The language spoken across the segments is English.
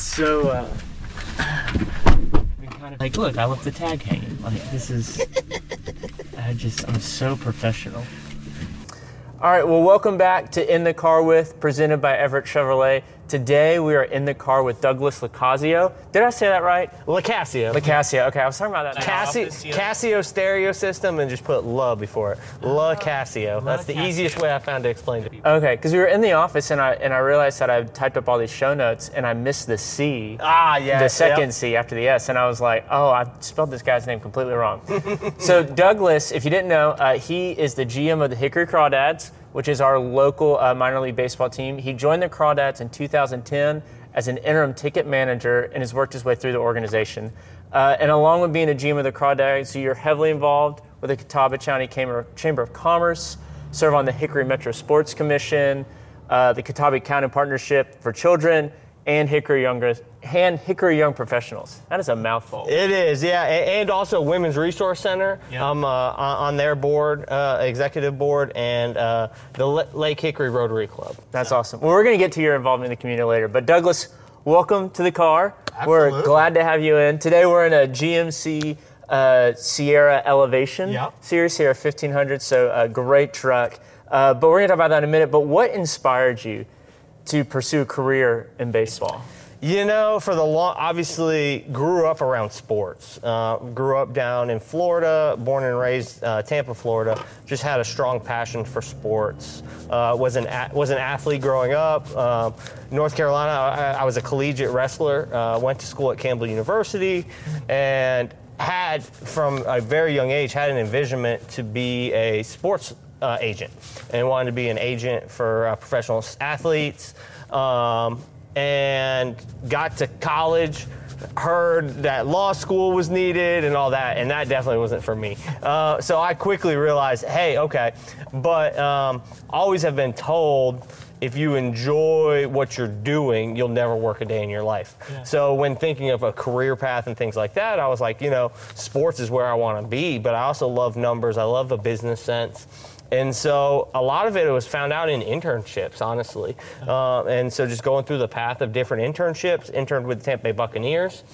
it's so. Uh, kind of like, look, I left the tag hanging. Like this is. I just, I'm so professional. All right, well, welcome back to In the Car With, presented by Everett Chevrolet. Today we are in the car with Douglas Locascio. Did I say that right? Lacasio. Lacasio. Okay, I was talking about that. Casio, Casio stereo system and just put La before it. La Casio. That's the easiest way I found to explain to people. Okay, because we were in the office and I and I realized that I typed up all these show notes and I missed the C. Ah, yeah. the second yep. C after the S, and I was like, oh, I spelled this guy's name completely wrong. so Douglas, if you didn't know, uh, he is the GM of the Hickory Crawdads, which is our local uh, minor league baseball team. He joined the Crawdads in 2010 as an interim ticket manager and has worked his way through the organization. Uh, and along with being a GM of the Crawdads, you're heavily involved with the Catawba County Chamber, of Commerce, serve on the Hickory Metro Sports Commission, uh, the Catawba County Partnership for Children, and Hickory Young, and Hickory Young Professionals. That is a mouthful. It is, yeah, and also Women's Resource Center. Yeah. I'm uh, on on their board, uh, executive board, and uh, the Lake Hickory Rotary Club. That's awesome. Well, we're going to get to your involvement in the community later. But Douglas, welcome to the car. Absolutely. We're glad to have you in. Today we're in a GMC uh, Sierra Elevation Yep. series, Sierra 1500. So a great truck. Uh, but we're going to talk about that in a minute. But what inspired you to pursue a career in baseball? You know, for the long, obviously grew up around sports. Uh, grew up down in Florida, born and raised uh, Tampa, Florida. Just had a strong passion for sports. Uh, was an a- was an athlete growing up. Um, North Carolina, I, I was a collegiate wrestler. Uh, went to school at Campbell University, and had from a very young age had an envisionment to be a sports uh, agent and wanted to be an agent for uh, professional athletes. Um, and got to college, heard that law school was needed and all that, and that definitely wasn't for me. Uh, so I quickly realized, hey, okay, but um, always have been told if you enjoy what you're doing, you'll never work a day in your life. So when thinking of a career path and things like that, I was like, you know, sports is where I want to be, but I also love numbers. I love the business sense. And so a lot of it was found out in internships, honestly. Uh, and so just going through the path of different internships, interned with the Tampa Bay Buccaneers,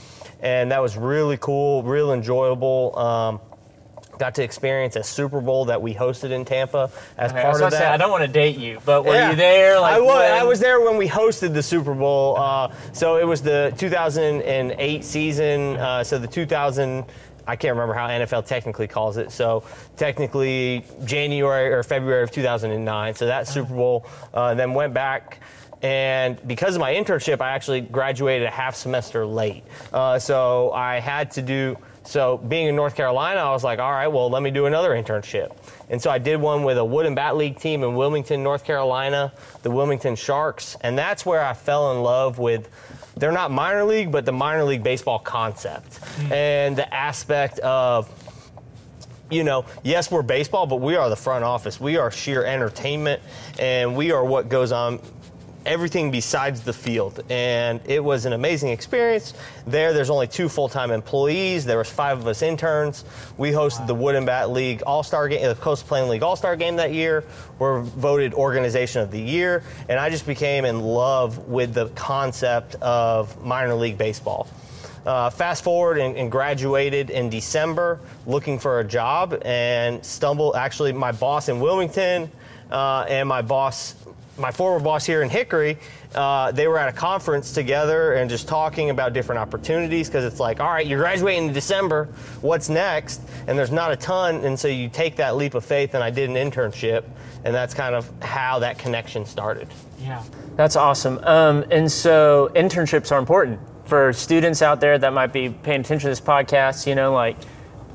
and that was really cool, real enjoyable. Um, got to experience a Super Bowl that we hosted in Tampa as Okay, part of that. say, I don't want to date you, but were Yeah. you there? Like I was. when- I was there when we hosted the Super Bowl. Uh, so it was the 2008 season. Uh, so the 2000. I can't remember how NFL technically calls it. So technically January or February of 2009. So that Super Bowl. Uh, then went back. And because of my internship, I actually graduated a half semester late. Uh, so I had to do, so being in North Carolina, I was like, all right, well, let me do another internship. And so I did one with a Wood and Bat League team in Wilmington, North Carolina, the Wilmington Sharks. And that's where I fell in love with, they're not minor league, but the minor league baseball concept hmm. and the aspect of, you know, yes, we're baseball, but we are the front office. We are sheer entertainment, and we are what goes on everything besides the field. And it was an amazing experience. There, there's only two full-time employees. There was five of us interns. We hosted the Wood and Bat League All-Star game, the Coastal Plain League All-Star game that year. We're voted Organization of the Year, and I just became in love with the concept of minor league baseball. Uh, fast forward and, and graduated in December looking for a job and stumbled. Actually, my boss in Wilmington uh, and my boss, my former boss here in Hickory, uh, they were at a conference together and just talking about different opportunities because it's like, all right, you're graduating in December. What's next? And there's not a ton. And so you take that leap of faith, and I did an internship. And that's kind of how that connection started. Yeah. That's awesome. Um, and so internships are important for students out there that might be paying attention to this podcast, you know, like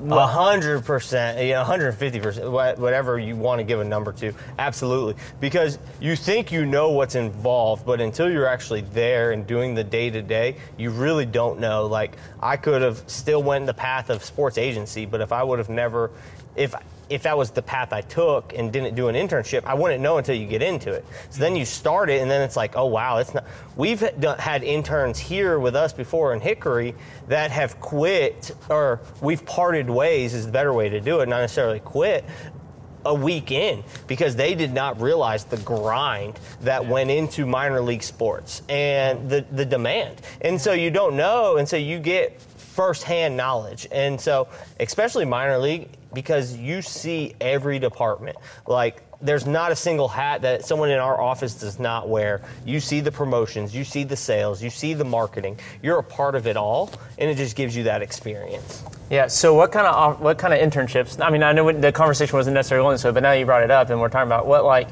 A hundred percent, you know, 150 percent, whatever you want to give a number to, absolutely. Because you think you know what's involved, but until you're actually there and doing the day to day, you really don't know. Like I could have still went the path of sports agency, but if I would have never, if if that was the path I took and didn't do an internship, I wouldn't know until you get into it. So then you start it, and then it's like, oh wow, it's not. We've had interns here with us before in Hickory that have quit, or we've parted ways is the better way to do it, not necessarily quit. a week in because they did not realize the grind that went into minor league sports and the, the demand. And so you don't know, and so you get firsthand knowledge. And so, especially minor league, because you see every department. Like, there's not a single hat that someone in our office does not wear. You see the promotions, you see the sales, you see the marketing. You're a part of it all, and it just gives you that experience. Yeah. So what kind of what kind of internships? I mean, I know the conversation wasn't necessarily going so, but now you brought it up, and we're talking about what like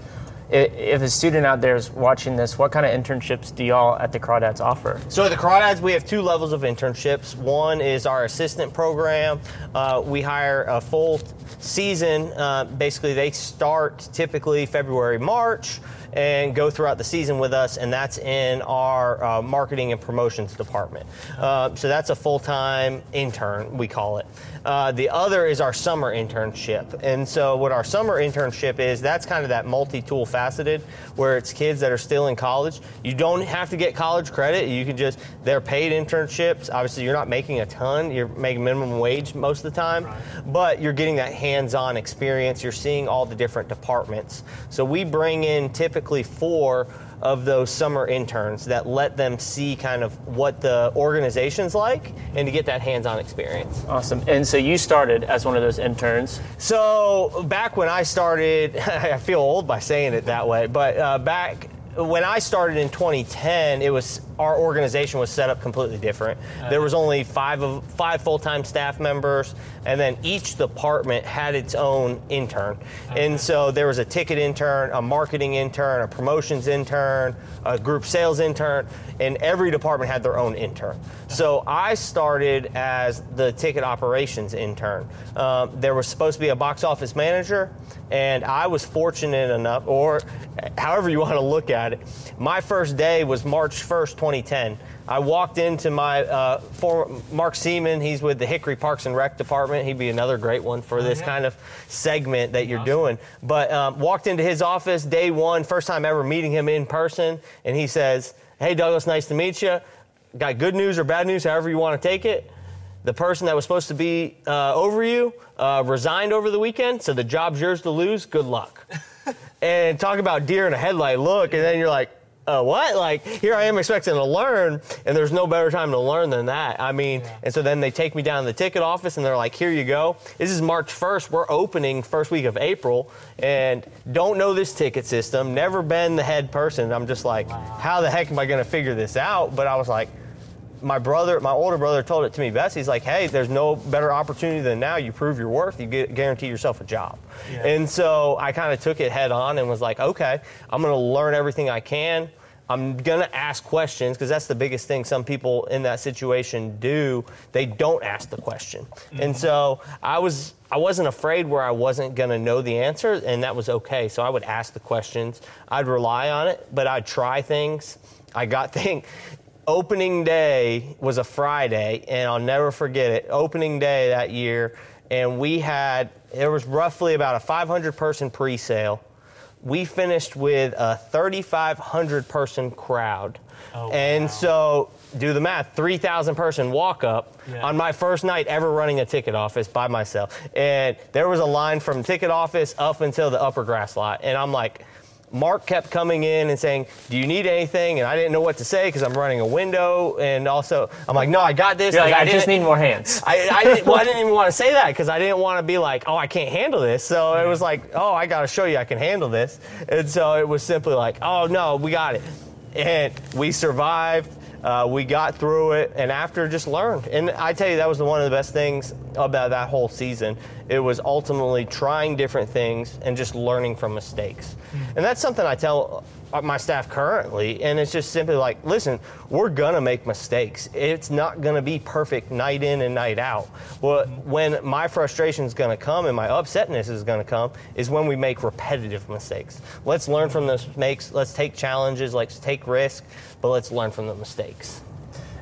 if a student out there is watching this, what kind of internships do y'all at the Crawdads offer? So at the Crawdads, we have two levels of internships. One is our assistant program. Uh, we hire a full season. Uh, basically, they start typically February, March and go throughout the season with us, and that's in our uh, marketing and promotions department. Uh, so that's a full time intern, we call it. Uh, the other is our summer internship. And so, what our summer internship is, that's kind of that multi tool faceted, where it's kids that are still in college. You don't have to get college credit. You can just, they're paid internships. Obviously, you're not making a ton, you're making minimum wage most of the time, but you're getting that hands on experience. You're seeing all the different departments. So, we bring in typically four of those summer interns that let them see kind of what the organization's like and to get that hands-on experience. Awesome. And so you started as one of those interns. So back when I started, I feel old by saying it that way, but uh, back when I started in 2010, it was our organization was set up completely different. There was only five of five full-time staff members, and then each department had its own intern. And so there was a ticket intern, a marketing intern, a promotions intern, a group sales intern, and every department had their own intern. So I started as the ticket operations intern. Um, there was supposed to be a box office manager, and I was fortunate enough, or however you want to look at it, my first day was March 1st, 2010. I walked into my uh, former Mark Seaman. He's with the Hickory Parks and Rec department. He'd be another great one for this kind of segment that you're awesome. doing. But um, walked into his office day one, first time ever meeting him in person, and he says, "Hey Douglas, nice to meet you. Got good news or bad news, however you want to take it." The person that was supposed to be uh, over you uh, resigned over the weekend, so the job's yours to lose. Good luck. and talk about deer in a headlight look, and then you're like, uh, what? Like, here I am expecting to learn, and there's no better time to learn than that. I mean, yeah. and so then they take me down to the ticket office, and they're like, here you go. This is March 1st. We're opening first week of April, and don't know this ticket system, never been the head person. I'm just like, wow. how the heck am I going to figure this out? But I was like, my brother, my older brother, told it to me best. He's like, "Hey, there's no better opportunity than now. You prove your worth. You get, guarantee yourself a job." Yeah. And so I kind of took it head on and was like, "Okay, I'm going to learn everything I can. I'm going to ask questions because that's the biggest thing some people in that situation do. They don't ask the question." Mm-hmm. And so I was I wasn't afraid where I wasn't going to know the answer, and that was okay. So I would ask the questions. I'd rely on it, but I'd try things. I got things opening day was a Friday, and I'll never forget it. Opening day that year, and we had there was roughly about a 500 person pre-sale. We finished with a 3,500 person crowd, oh, and wow. so do the math 3,000 person walk up yeah. on my first night ever running a ticket office by myself. And there was a line from ticket office up until the upper grass lot. And I'm like, Mark kept coming in and saying, "Do you need anything?" And I didn't know what to say because I'm running a window, and also I'm like, "No, I got this." Like, I, I just need more hands. I, I didn't, well, I didn't even want to say that because I didn't want to be like, "Oh, I can't handle this." So it was like, "Oh, I got to show you I can handle this," and so it was simply like, "Oh no, we got it," and we survived. Uh, we got through it, and after just learned. And I tell you, that was one of the best things about that whole season. It was ultimately trying different things and just learning from mistakes. Mm-hmm. And that's something I tell Uh, my staff currently, and it's just simply like, listen, we're gonna make mistakes. It's not gonna be perfect night in and night out. Well, when my frustration is gonna come and my upsetness is gonna come is when we make repetitive mistakes. Let's learn from those mistakes. Let's take challenges. Let's take risk, but let's learn from the mistakes.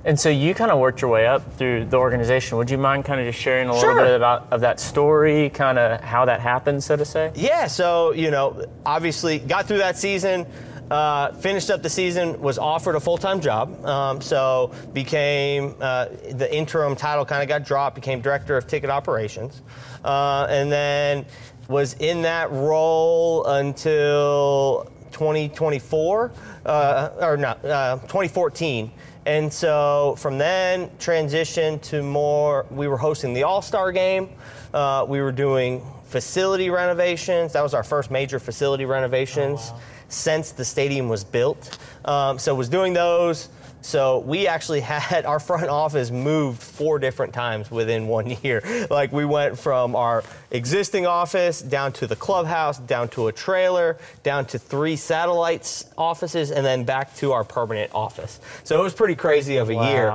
And so you kind of worked your way up through the organization. Would you mind kind of just sharing a little sure. bit about of that story, kind of how that happened, so to say? Yeah. So you know, obviously got through that season. Uh, finished up the season, was offered a full time job. Um, so became uh, the interim title kind of got dropped, became director of ticket operations. Uh, and then was in that role until 2024, uh, or not, uh, 2014. And so from then, transitioned to more, we were hosting the All Star game. Uh, we were doing facility renovations. That was our first major facility renovations since the stadium was built. Um, so was doing those. So we actually had our front office moved four different times within one year. Like we went from our existing office down to the clubhouse, down to a trailer, down to three satellites offices, and then back to our permanent office. So it was pretty crazy of a year.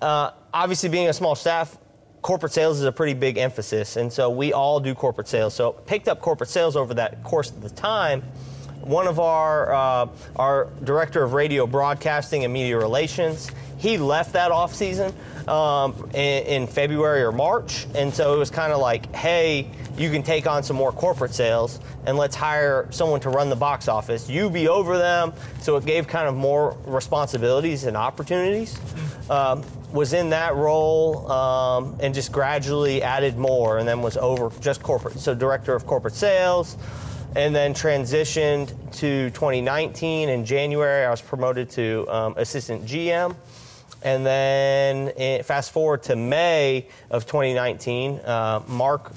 Uh, obviously, being a small staff, corporate sales is a pretty big emphasis, and so we all do corporate sales. So picked up corporate sales over that course of the time. One of our uh, our director of radio broadcasting and media relations, he left that off season um, in, in February or March, and so it was kind of like, hey, you can take on some more corporate sales, and let's hire someone to run the box office. You be over them, so it gave kind of more responsibilities and opportunities. Um, was in that role um, and just gradually added more, and then was over just corporate. So director of corporate sales, and then transitioned to 2019 in January. I was promoted to um, assistant GM. And then eh, fast forward to May of 2019, uh, Mark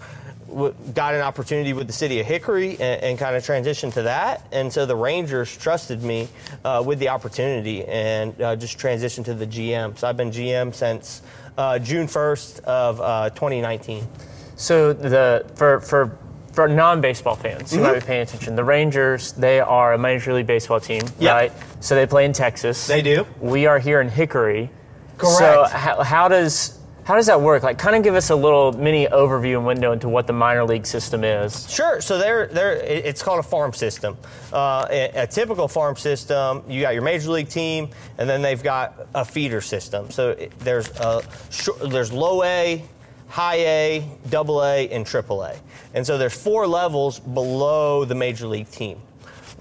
w- got an opportunity with the city of Hickory and, and kind of transitioned to that. And so the Rangers trusted me uh, with the opportunity and uh, just transitioned to the GM. So I've been GM since uh, June 1st of uh, 2019. So the for for for non-baseball fans who might be paying attention, the Rangers they are a Major League Baseball team, Yep. right? So they play in Texas. They do. We are here in Hickory. So Correct. how, how does how does that work? Like, kind of give us a little mini overview and window into what the minor league system is. Sure. So they're, they're, it- it's called a farm system. Uh, a, a typical farm system, you got your major league team, and then they've got a feeder system. So it, there's a, there's low A, high A, double A, and triple A. And so there's four levels below the major league team.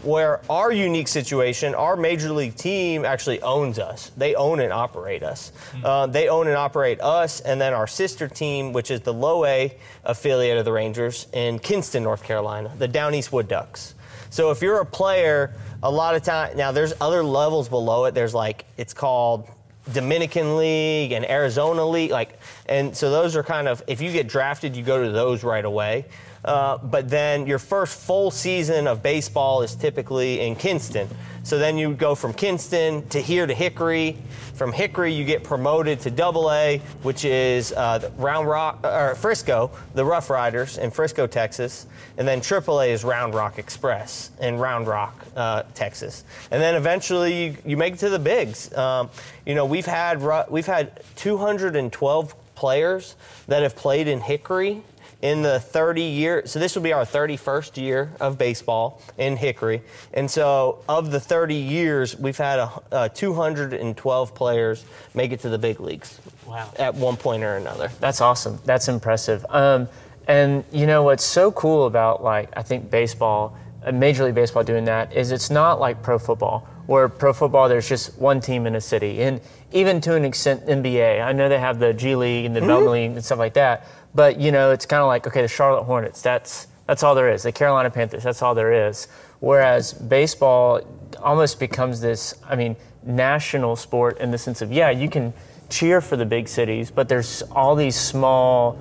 Where our unique situation, our major league team actually owns us. They own and operate us. Uh, they own and operate us, and then our sister team, which is the low A affiliate of the Rangers in Kinston, North Carolina, the Down East Wood Ducks. So if you're a player, a lot of time now there's other levels below it. There's like it's called Dominican League and Arizona League, like, and so those are kind of if you get drafted, you go to those right away. Uh, but then your first full season of baseball is typically in Kinston. So then you go from Kinston to here to Hickory. From Hickory, you get promoted to Double A, which is uh, Round Rock or Frisco, the Rough Riders in Frisco, Texas, and then Triple A is Round Rock Express in Round Rock, uh, Texas, and then eventually you, you make it to the bigs. Um, you know, we've had we've had 212 players that have played in Hickory in the 30 year so this will be our 31st year of baseball in hickory and so of the 30 years we've had a, uh, 212 players make it to the big leagues Wow. at one point or another That's awesome. That's impressive. Um, and you know what's so cool about like I think baseball, uh, Major League Baseball doing that is it's not like pro football where pro football there's just one team in a city and even to an extent NBA. I know they have the G League and the Development League and stuff like that, but you know it's kind of like okay the Charlotte Hornets that's that's all there is. The Carolina Panthers that's all there is. Whereas baseball almost becomes this I mean national sport in the sense of yeah you can cheer for the big cities, but there's all these small,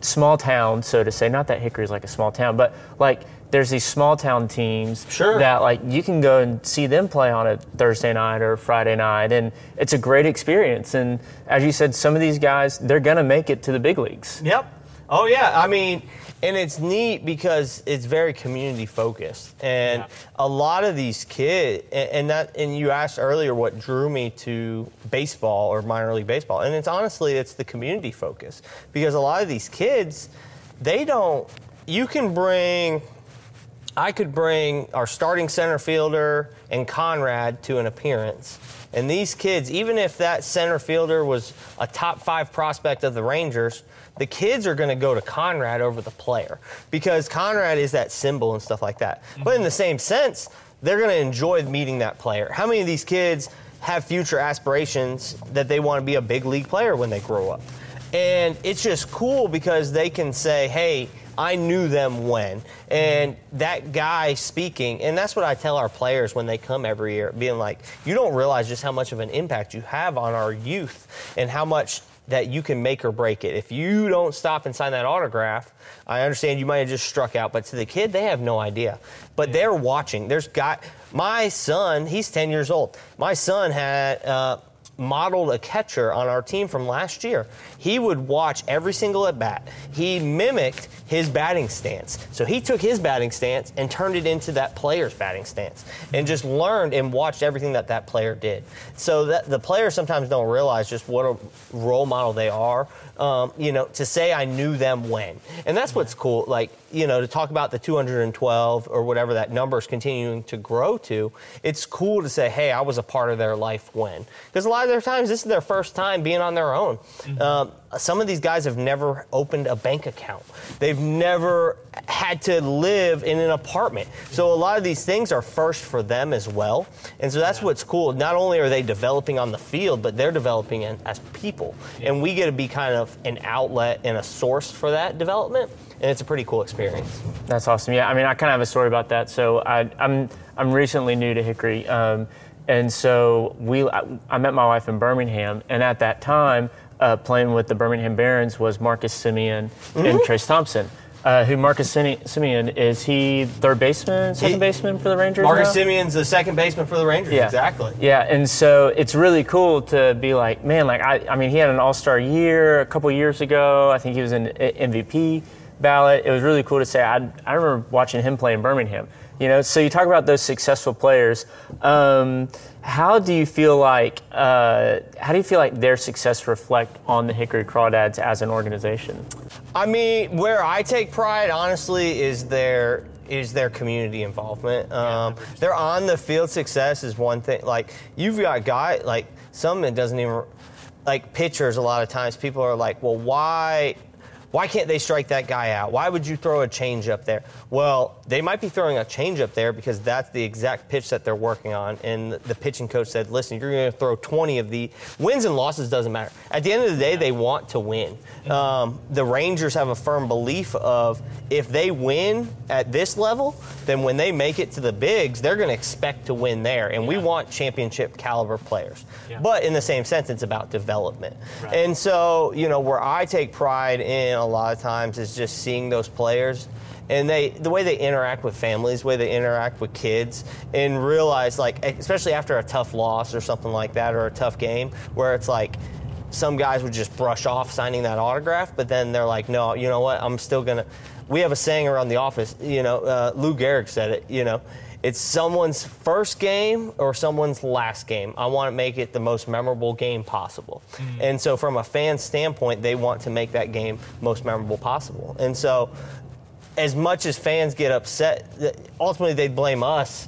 small towns, so to say. Not that Hickory is like a small town, but like there's these small town teams Sure. that like you can go and see them play on a Thursday night or Friday night, and it's a great experience. And as you said, some of these guys they're gonna make it to the big leagues. Yep. Oh yeah. I mean, and it's neat because it's very community focused, and a lot of these kids, and that, and you asked earlier what drew me to baseball or minor league baseball, and it's honestly it's the community focus because a lot of these kids, they don't. You can bring. I could bring our starting center fielder and Conrad to an appearance. And these kids, even if that center fielder was a top five prospect of the Rangers, the kids are going to go to Conrad over the player because Conrad is that symbol and stuff like that. But in the mm-hmm. same sense, they're going to enjoy meeting that player. How many of these kids have future aspirations that they want to be a big league player when they grow up? And it's just cool because they can say, hey, I knew them when. And that guy speaking, and that's what I tell our players when they come every year, being like, you don't realize just how much of an impact you have on our youth and how much that you can make or break it. If you don't stop and sign that autograph, I understand you might have just struck out, but to the kid, they have no idea. But they're watching. There's got my son. He's 10 years old. My son had. Uh, modeled a catcher on our team from last year. He would watch every single at bat. He mimicked his batting stance. So he took his batting stance and turned it into that player's batting stance and just learned and watched everything that that player did. So that the players sometimes don't realize just what a role model they are um, you know, to say I knew them when. And that's what's cool. Like, you know, to talk about the 212 or whatever that number is continuing to grow to, it's cool to say, hey, I was a part of their life when. Because a lot of their times, this is their first time being on their own. Mm-hmm. Um, some of these guys have never opened a bank account. They've never had to live in an apartment. So a lot of these things are first for them as well. And so that's yeah. what's cool. Not only are they developing on the field, but they're developing in, as people. Yeah. And we get to be kind of an outlet and a source for that development. And it's a pretty cool experience. That's awesome. Yeah, I mean, I kind of have a story about that. So I, am I'm, I'm recently new to Hickory. Um, and so we, I, I met my wife in Birmingham, and at that time, uh, playing with the Birmingham Barons was Marcus Semien mm-hmm. and Trayce Thompson. Uh, who Marcus Semien is he third baseman, second he, baseman for the Rangers? Marcus now? Semien's the second baseman for the Rangers. Yeah. exactly. Yeah, and so it's really cool to be like, man, like I, I mean, he had an All Star year a couple years ago. I think he was in MVP ballot. It was really cool to say. I, I remember watching him play in Birmingham. You know, so you talk about those successful players. Um, how do you feel like uh, how do you feel like their success reflect on the Hickory Crawdads as an organization? I mean, where I take pride, honestly, is their is their community involvement. Um, yeah, their on the field success is one thing. Like you've got guy like some that doesn't even like pitchers. A lot of times, people are like, "Well, why why can't they strike that guy out? Why would you throw a change up there? Well, they might be throwing a change up there because that's the exact pitch that they're working on. And the pitching coach said, listen, you're going to throw 20 of the wins and losses doesn't matter. At the end of the day, they want to win. Um, the Rangers have a firm belief of if they win at this level, then when they make it to the bigs, they're going to expect to win there. And yeah. we want championship caliber players. Yeah. But in the same sense, it's about development. Right. And so, you know, where I take pride in a lot of times is just seeing those players and they the way they interact with families, the way they interact with kids, and realize like especially after a tough loss or something like that or a tough game where it's like some guys would just brush off signing that autograph, but then they're like, no, you know what, I'm still gonna. We have a saying around the office, you know, uh, Lou Gehrig said it, you know it's someone's first game or someone's last game. I want to make it the most memorable game possible. Mm-hmm. And so, from a fan standpoint, they want to make that game most memorable possible. And so, as much as fans get upset, ultimately they blame us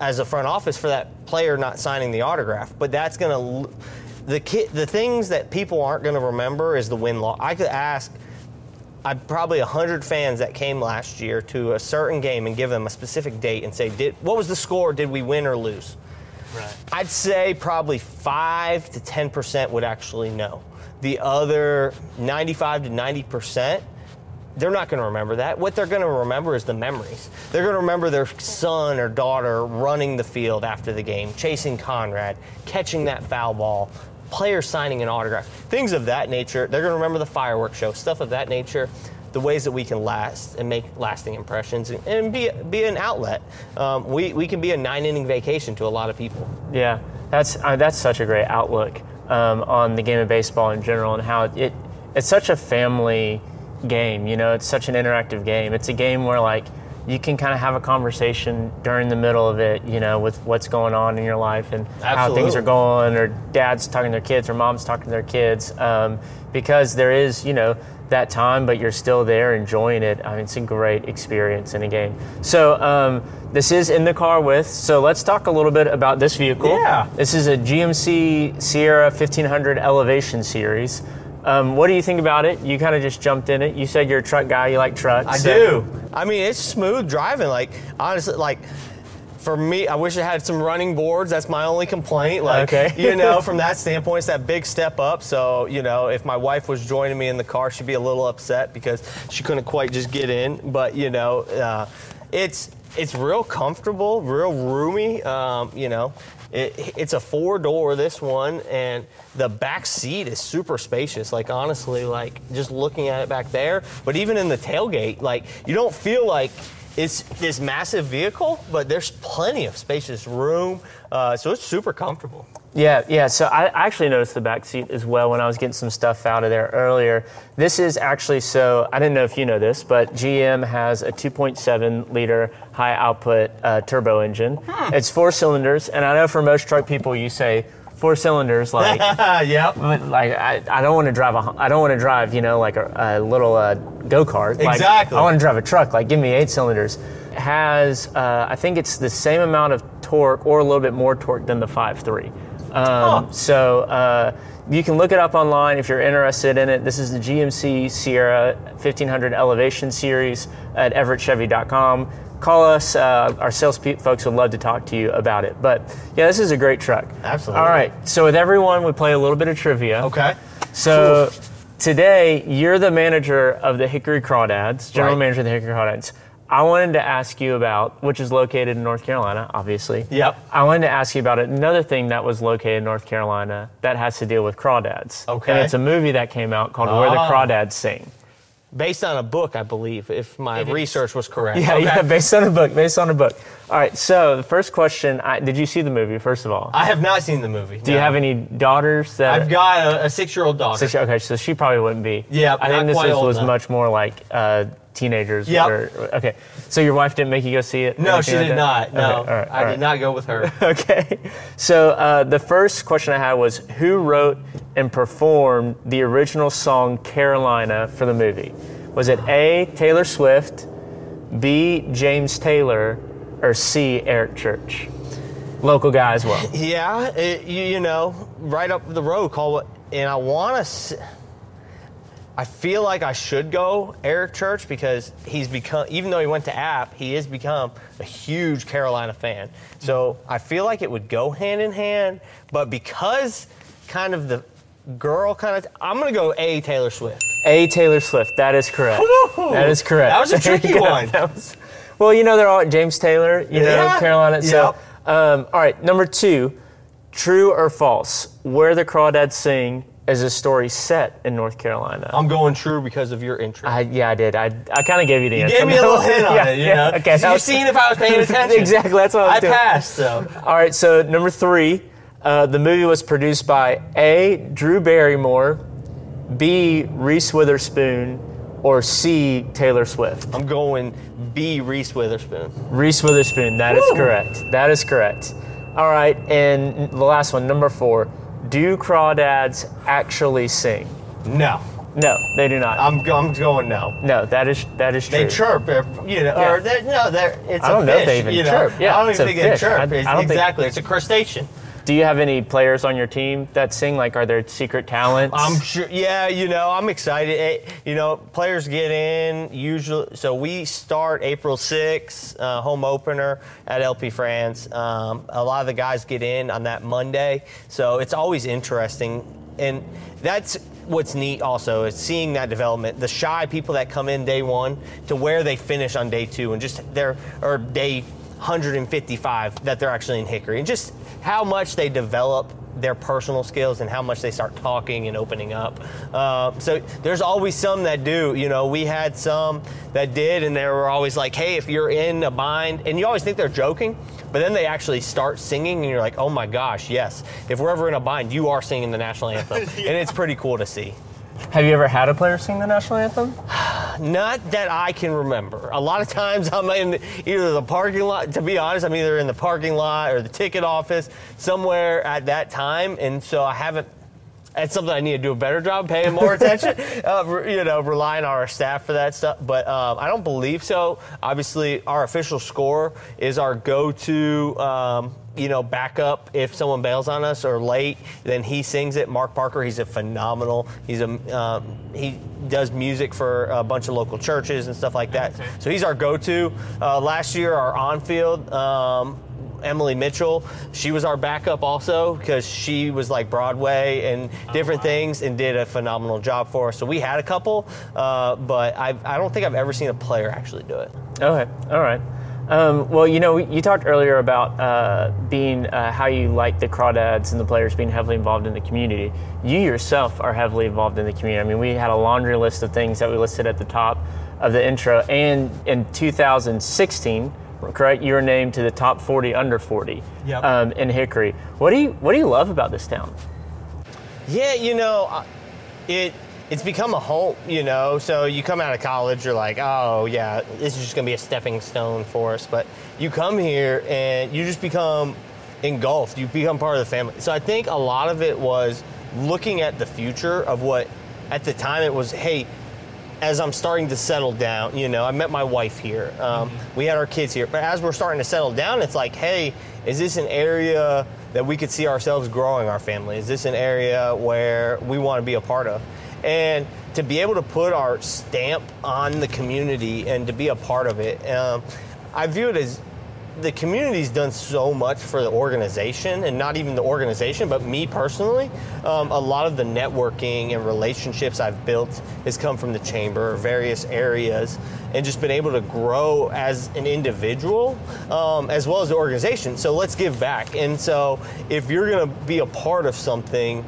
as a front office for that player not signing the autograph. But that's going to the ki- the things that people aren't going to remember is the win loss. I could ask I probably 100 fans that came last year to a certain game and give them a specific date and say, did, what was the score? Did we win or lose? Right. I'd say probably 5 to 10% would actually know. The other 95 to 90%, they're not going to remember that. What they're going to remember is the memories. They're going to remember their son or daughter running the field after the game, chasing Conrad, catching that foul ball, players signing an autograph, things of that nature. They're going to remember the fireworks show, stuff of that nature. The ways that we can last and make lasting impressions and, and be be an outlet. Um, we we can be a nine inning vacation to a lot of people. Yeah, that's uh, that's such a great outlook um, on the game of baseball in general and how it it's such a family game. You know, it's such an interactive game. It's a game where like you can kind of have a conversation during the middle of it, you know, with what's going on in your life and Absolutely. how things are going, or dad's talking to their kids, or mom's talking to their kids, um, because there is, you know, that time, but you're still there enjoying it. I mean, it's a great experience in a game. So um, this is in the car with. So let's talk a little bit about this vehicle. Yeah. This is a GMC Sierra 1500 Elevation Series. Um, what do you think about it? You kind of just jumped in it. You said you're a truck guy. You like trucks. I so. do. I mean, it's smooth driving. Like honestly, like for me, I wish it had some running boards. That's my only complaint. Like, Okay. you know, from that standpoint, it's that big step up. So, you know, if my wife was joining me in the car, she'd be a little upset because she couldn't quite just get in. But you know, uh, it's it's real comfortable, real roomy. Um, you know, it, it's a four door this one, and the back seat is super spacious. Like honestly, like just looking at it back there, but even in the tailgate, like you don't feel like it's this massive vehicle, but there's plenty of spacious room, uh, so it's super comfortable. Yeah, yeah. So I actually noticed the back seat as well when I was getting some stuff out of there earlier. This is actually so I didn't know if you know this, but GM has a 2.7 liter high output uh, turbo engine. It's four cylinders, and I know for most truck people you say four cylinders like. yep. But like I, I don't want to drive a I don't want to drive you know like a, a little uh, go kart. Like, Exactly. I want to drive a truck. Like give me eight cylinders. It has uh, I think it's the same amount of torque or a little bit more torque than the 5.3. Um, So uh, you can look it up online if you're interested in it. This is the GMC Sierra 1500 Elevation Series at EverettChevy.com. Call us. Uh, our sales folks would love to talk to you about it. But yeah, this is a great truck. Absolutely. All right. So with everyone, we play a little bit of trivia. Okay. So today, you're the manager of the Hickory Crawdads, general Right. manager of the Hickory Crawdads. I wanted to ask you about, which is located in North Carolina, obviously. Yep. I wanted to ask you about another thing that was located in North Carolina that has to deal with crawdads. Okay. And it's a movie that came out called Where the Ah. Crawdads Sing. Based on a book, I believe, if my It is. research was correct. Yeah, Okay. yeah, based on a book, based on a book. All right, so the first question, I, did you see the movie, first of all? I have not seen the movie. Do you have any daughters that I've got a, a six-year-old daughter. Six, okay, so she probably wouldn't be. Yeah, I not think this quite was, old was enough. much more like uh, teenagers. Or- okay, so your wife didn't make you go see it? no, she did that? not. No, Okay, right, I did not go with her. Okay, so uh, the first question I had was who wrote and performed the original song Carolina for the movie? Was it A. Taylor Swift, B. James Taylor, or C. Eric Church? Local guy as well. yeah, it, you, you know, right up the road, call it, and I want to. I feel like I should go Eric Church because he's become, even though he went to App, he has become a huge Carolina fan. So I feel like it would go hand in hand, but because kind of the girl kind of, I'm gonna go A Taylor Swift. A. Taylor Swift. That is correct. That is correct. That was a tricky one. That was- well, you know they're all James Taylor. You know Carolina. So, Yep. um, all right. Number two, true or false? Where the Crawdads Sing is a story set in North Carolina. I'm going true because of your interest. I, yeah, I did. I, I kind of gave you the You answer. gave me a little hint on Yeah, it, you yeah, know. Okay. So that you was- seen if I was paying attention. exactly. That's what I was I doing. passed, so. All right, so number three, uh, the movie was produced by A. Drew Barrymore, B. Reese Witherspoon, or C. Taylor Swift. I'm going B Reese Witherspoon. Reese Witherspoon, that is Woo! correct. That is correct. All right, and the last one, number four, do crawdads actually sing? No. No, they do not. I'm, I'm going no. no, that is that is true. They chirp, you know, Yeah. or they're, no, they're, it's I don't a know if fish, they even you know? chirp. Yeah, I don't even think they chirp. I- I don't think- exactly, it's a crustacean. Do you have any players on your team that sing? Like, are there secret talents? I'm sure. Yeah, you know, I'm excited. It, you know, players get in usually. So we start April 6th, uh, home opener at LP Frans. Um, a lot of the guys get in on that Monday, so it's always interesting, and that's what's neat. Also, is seeing that development. The shy people that come in day one to where they finish on day two, and just their or day 155 that they're actually in Hickory, and just how much they develop their personal skills and how much they start talking and opening up. Uh, so there's always some that do. You know, we had some that did, and they were always like, "Hey, if you're in a bind," and you always think they're joking, but then they actually start singing, and you're like, "Oh my gosh, yes! If we're ever in a bind, you are singing the national anthem," and it's pretty cool to see. Have you ever had a player sing the national anthem? Not that I can remember. A lot of times I'm in either the parking lot, to be honest, I'm either in the parking lot or the ticket office, somewhere at that time. And so I haven't that's something I need to do a better job paying more attention. uh, you know, relying on our staff for that stuff. But um, I don't believe so. Obviously, our official score is our go-to. Um, you know, backup if someone bails on us or late, then he sings it. Mark Parker, he's a phenomenal. He's a um, he does music for a bunch of local churches and stuff like that. So he's our go-to. Uh, last year, our on-field. Emily Mitchell. She was our backup also because she was like Broadway and different oh, wow. things and did a phenomenal job for us. So we had a couple, uh, but I've, I do not think I've ever seen a player actually do it. Okay, all right. Um, well, you know, you talked earlier about uh, being uh, how you like the crawdads and the players being heavily involved in the community. You yourself are heavily involved in the community. I mean, we had a laundry list of things that we listed at the top of the intro. And in 2016, correct, your name to the top 40 under 40 yep. um, in Hickory. What do you What do you love about this town? Yeah, you know, it it's become a home, you know. So you come out of college, you're like, oh yeah, this is just gonna be a stepping stone for us. But you come here and you just become engulfed. You become part of the family. So I think a lot of it was looking at the future of what, at the time, it was, hey. As I'm starting to settle down, you know, I met my wife here. Um, mm-hmm. We had our kids here, but as we're starting to settle down, it's like, hey, is this an area that we could see ourselves growing our family? Is this an area where we want to be a part of? and to be able to put our stamp on the community and to be a part of it. Um, I view it as the community's done so much for the organization, and not even the organization, but me personally. Um, a lot of the networking and relationships I've built has come from the chamber, various areas, and just been able to grow as an individual um, as well as the organization. So let's give back. And so if you're going to be a part of something,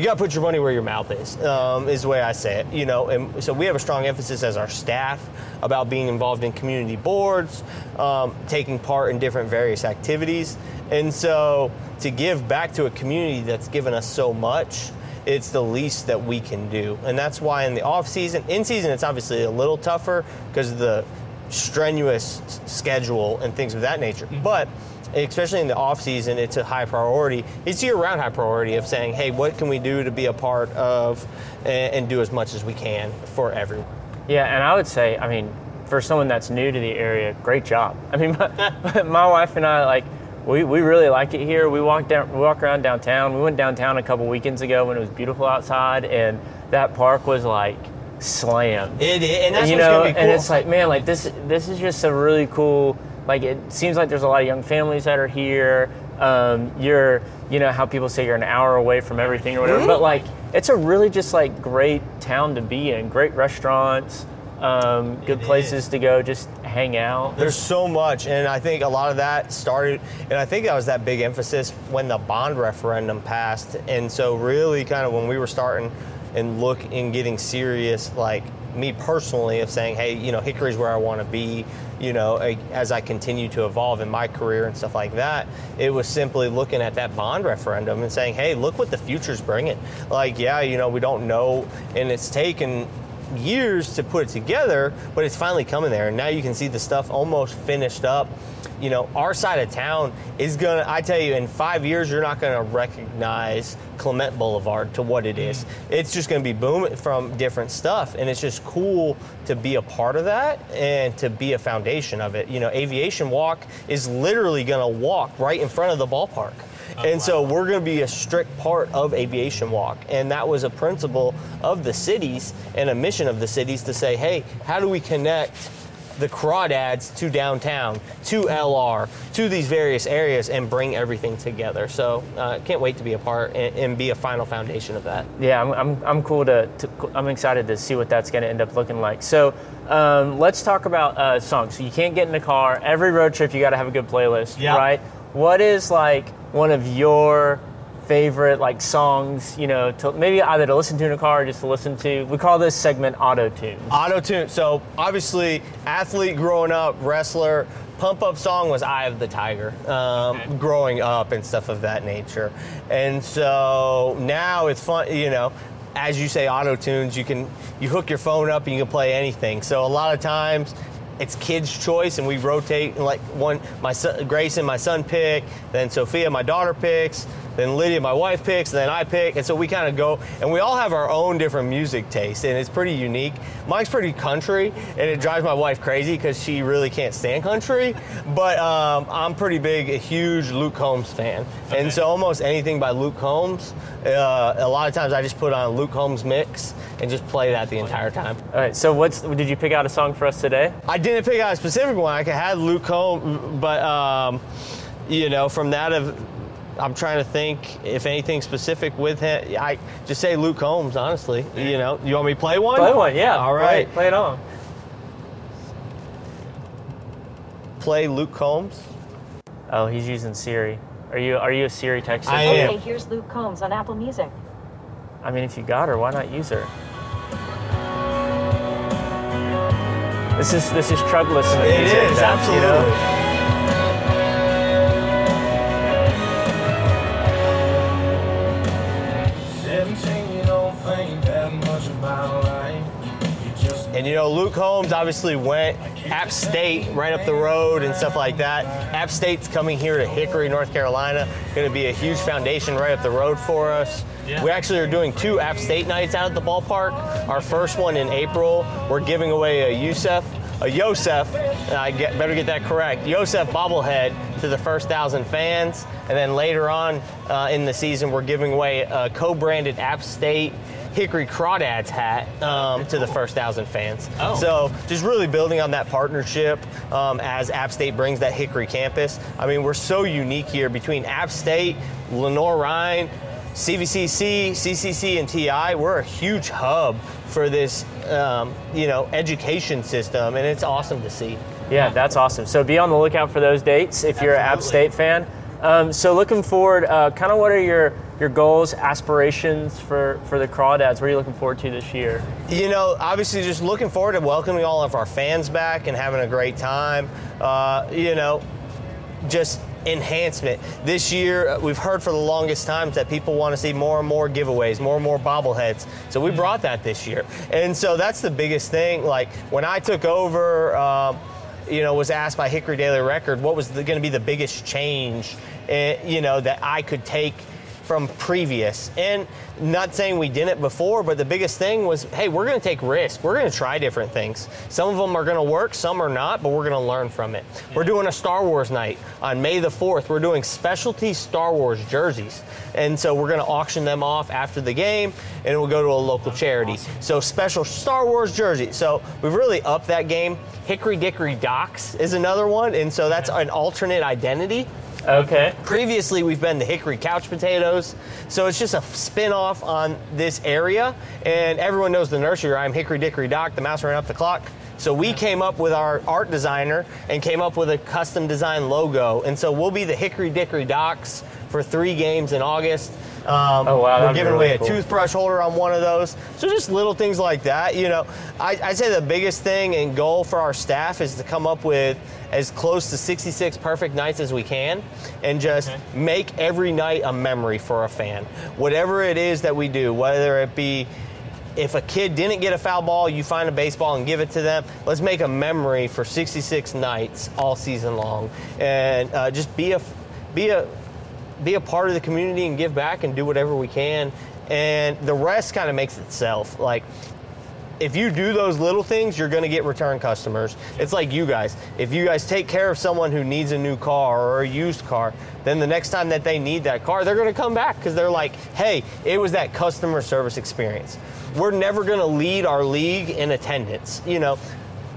you got to put your money where your mouth is, um, is the way I say it. You know, and so we have a strong emphasis as our staff about being involved in community boards, um, taking part in different various activities, and so to give back to a community that's given us so much, it's the least that we can do, and that's why in the off season, in season, it's obviously a little tougher because of the strenuous schedule and things of that nature, mm-hmm. but especially in the off season, it's a high priority. It's year round high priority of saying, hey, what can we do to be a part of and, and, do as much as we can for everyone. Yeah, and I would say, I mean, for someone that's new to the area, great job. I mean, my, my wife and I like. We, we really like it here. We walk down, we walk around downtown. We went downtown a couple weekends ago when it was beautiful outside, and that park was like slam. It is, and that's you know, cool. and it's like man, like this this is just a really cool like it seems like there's a lot of young families that are here. Um, you're, you know, how people say you're an hour away from everything or whatever. Mm-hmm. But like, it's a really just like great town to be in. Great restaurants, um, good it places is. to go, just hang out. There's so much, and I think a lot of that started, and I think that was that big emphasis when the bond referendum passed. And so, really, kind of when we were starting and look and getting serious, like me personally, of saying, hey, you know, Hickory's where I want to be you know, as I continue to evolve in my career and stuff like that, it was simply looking at that bond referendum and saying, hey, look what the future's bringing. Like, yeah, you know, we don't know, and it's taken years to put it together, but it's finally coming there. And now you can see the stuff almost finished up you know, our side of town is gonna. I tell you, in five years, you're not gonna recognize Clement Boulevard to what it is. Mm-hmm. It's just gonna be booming from different stuff, and it's just cool to be a part of that and to be a foundation of it. You know, Aviation Walk is literally gonna walk right in front of the ballpark. Oh, and wow. so we're going to be a strict part of Aviation Walk. And that was a principle of the cities and a mission of the cities to say, hey, how do we connect the crawdads to downtown, to LR, to these various areas, and bring everything together. So uh, can't wait to be a part and, and, be a final foundation of that. Yeah, I'm, I'm, I'm cool to, to, I'm excited to see what that's going to end up looking like. So um, let's talk about uh, songs. So you can't get in the car. Every road trip, you got to have a good playlist, yep. right? What is like one of your favorite like songs, you know, to, maybe either to listen to in a car or just to listen to. We call this segment auto tune. Auto tune. So obviously, athlete growing up, wrestler. Pump up song was "Eye of the Tiger," um, okay. growing up and stuff of that nature, and so now it's fun. You know, as you say, auto tunes. You can you hook your phone up and you can play anything. So a lot of times it's kids' choice, and we rotate. Like one, my son, Grayson, my son pick, then Sophia, my daughter picks. Then Lydia, my wife, picks, and then I pick, and so we kind of go, and we all have our own different music taste, and it's pretty unique. Mike's pretty country, and it drives my wife crazy because she really can't stand country. But um, I'm pretty big, a huge Luke Combs fan, and so almost anything by Luke Combs, uh, a lot of times I just put on Luke Combs mix and just play that the entire time. All right. So what's did you pick out a song for us today? I didn't pick out a specific one. I could have Luke Combs, but um, you know, from that of I'm trying to think if anything specific with him. I just say Luke Combs, honestly. You know, you want me to play one? Play one, yeah. All right. Play, play it on. Play Luke Combs. Oh, he's using Siri. Are you are you a Siri texter? I am. Okay, here's Luke Combs on Apple Music. I mean, if you got her, why not use her? This is this is truck listening. It music, is Jeff, you know? And you know, Luke Combs obviously went App State right up the road and stuff like that. App State's coming here to Hickory, North Carolina. Going to be a huge foundation right up the road for us. We actually are doing two App State nights out at the ballpark. Our first one in April, we're giving away a Yusef, a Yosef, and I get, better get that correct, Yosef bobblehead to the first thousand fans. And then later on uh, in the season, we're giving away a co-branded App State Hickory Crawdads hat um, to the first thousand fans. Oh. So just really building on that partnership um, as App State brings that Hickory campus. I mean, we're so unique here between App State, Lenoir-Rhyne, CVCC, CCC, and TI. We're a huge hub for this, um, you know, education system, and it's awesome to see. Yeah, that's awesome. So be on the lookout for those dates if you're an App State fan. Um, so looking forward, uh, kind of what are your your goals, aspirations for for the Crawdads? What are you looking forward to this year? You know, obviously, just looking forward to welcoming all of our fans back and having a great time. Uh, you know, just enhancement. This year, uh, we've heard for the longest times that people want to see more and more giveaways, more and more bobbleheads. So we brought that this year, and so that's the biggest thing. Like when I took over. Uh, you know, was asked by Hickory Daily Record what was going to be the biggest change, uh, you know, that I could take from previous. And not saying we didn't before, but the biggest thing was, hey, we're going to take risks. We're going to try different things. Some of them are going to work, some are not, but we're going to learn from it. We're doing a Star Wars night on May the 4th. We're doing specialty Star Wars jerseys. And so we're going to auction them off after the game and we'll go to a local charity. So special Star Wars jersey. So we've really upped that game. Hickory Dickory Docks is another one. And so that's an alternate identity. Okay. Previously, we've been the Hickory Couch Potatoes, so it's just a spin off on this area. And everyone knows the nursery rhyme Hickory Dickory Dock, the mouse ran up the clock. So we came up with our art designer and came up with a custom design logo. And so we'll be the Hickory Dickory Docks for three games in August. Um, Oh, wow, We're giving really away a toothbrush holder on one of those. So just little things like that. You know, I, I'd say the biggest thing and goal for our staff is to come up with as close to 66 perfect nights as we can and just make every night a memory for a fan. Whatever it is that we do, whether it be if a kid didn't get a foul ball, you find a baseball and give it to them. Let's make a memory for 66 nights all season long, and uh, just be a be a be a part of the community and give back and do whatever we can. And the rest kind of makes itself. Like if you do those little things, you're going to get return customers. It's like you guys. If you guys take care of someone who needs a new car or a used car, then the next time that they need that car, they're going to come back because they're like, hey, it was that customer service experience. We're never going to lead our league in attendance. You know,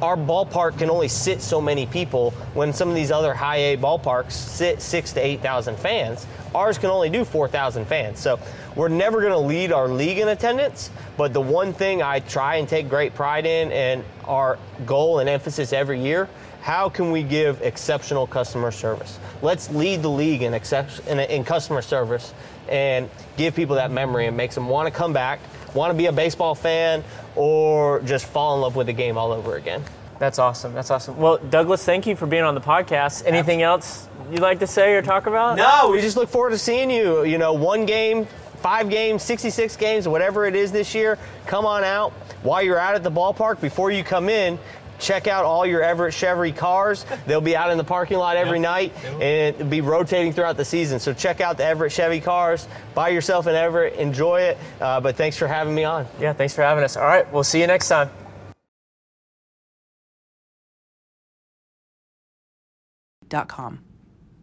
our ballpark can only sit so many people when some of these other high A ballparks sit six to 8,000 fans. Ours can only do 4,000 fans. So we're never going to lead our league in attendance. But the one thing I try and take great pride in and our goal and emphasis every year how can we give exceptional customer service? Let's lead the league in, in, in customer service and give people that memory and makes them want to come back, want to be a baseball fan, or just fall in love with the game all over again. That's awesome. That's awesome. Well, Douglas, thank you for being on the podcast. Anything else you'd like to say or talk about? No, we just look forward to seeing you. You know, one game, five games, 66 games, whatever it is this year. Come on out. While you're out at the ballpark, before you come in, check out all your Everett Chevy cars. They'll be out in the parking lot every night and it'll be rotating throughout the season. So check out the Everett Chevy cars. Buy yourself an Everett, enjoy it. Uh, but thanks for having me on. Yeah, thanks for having us. All right, we'll see you next time. dot com.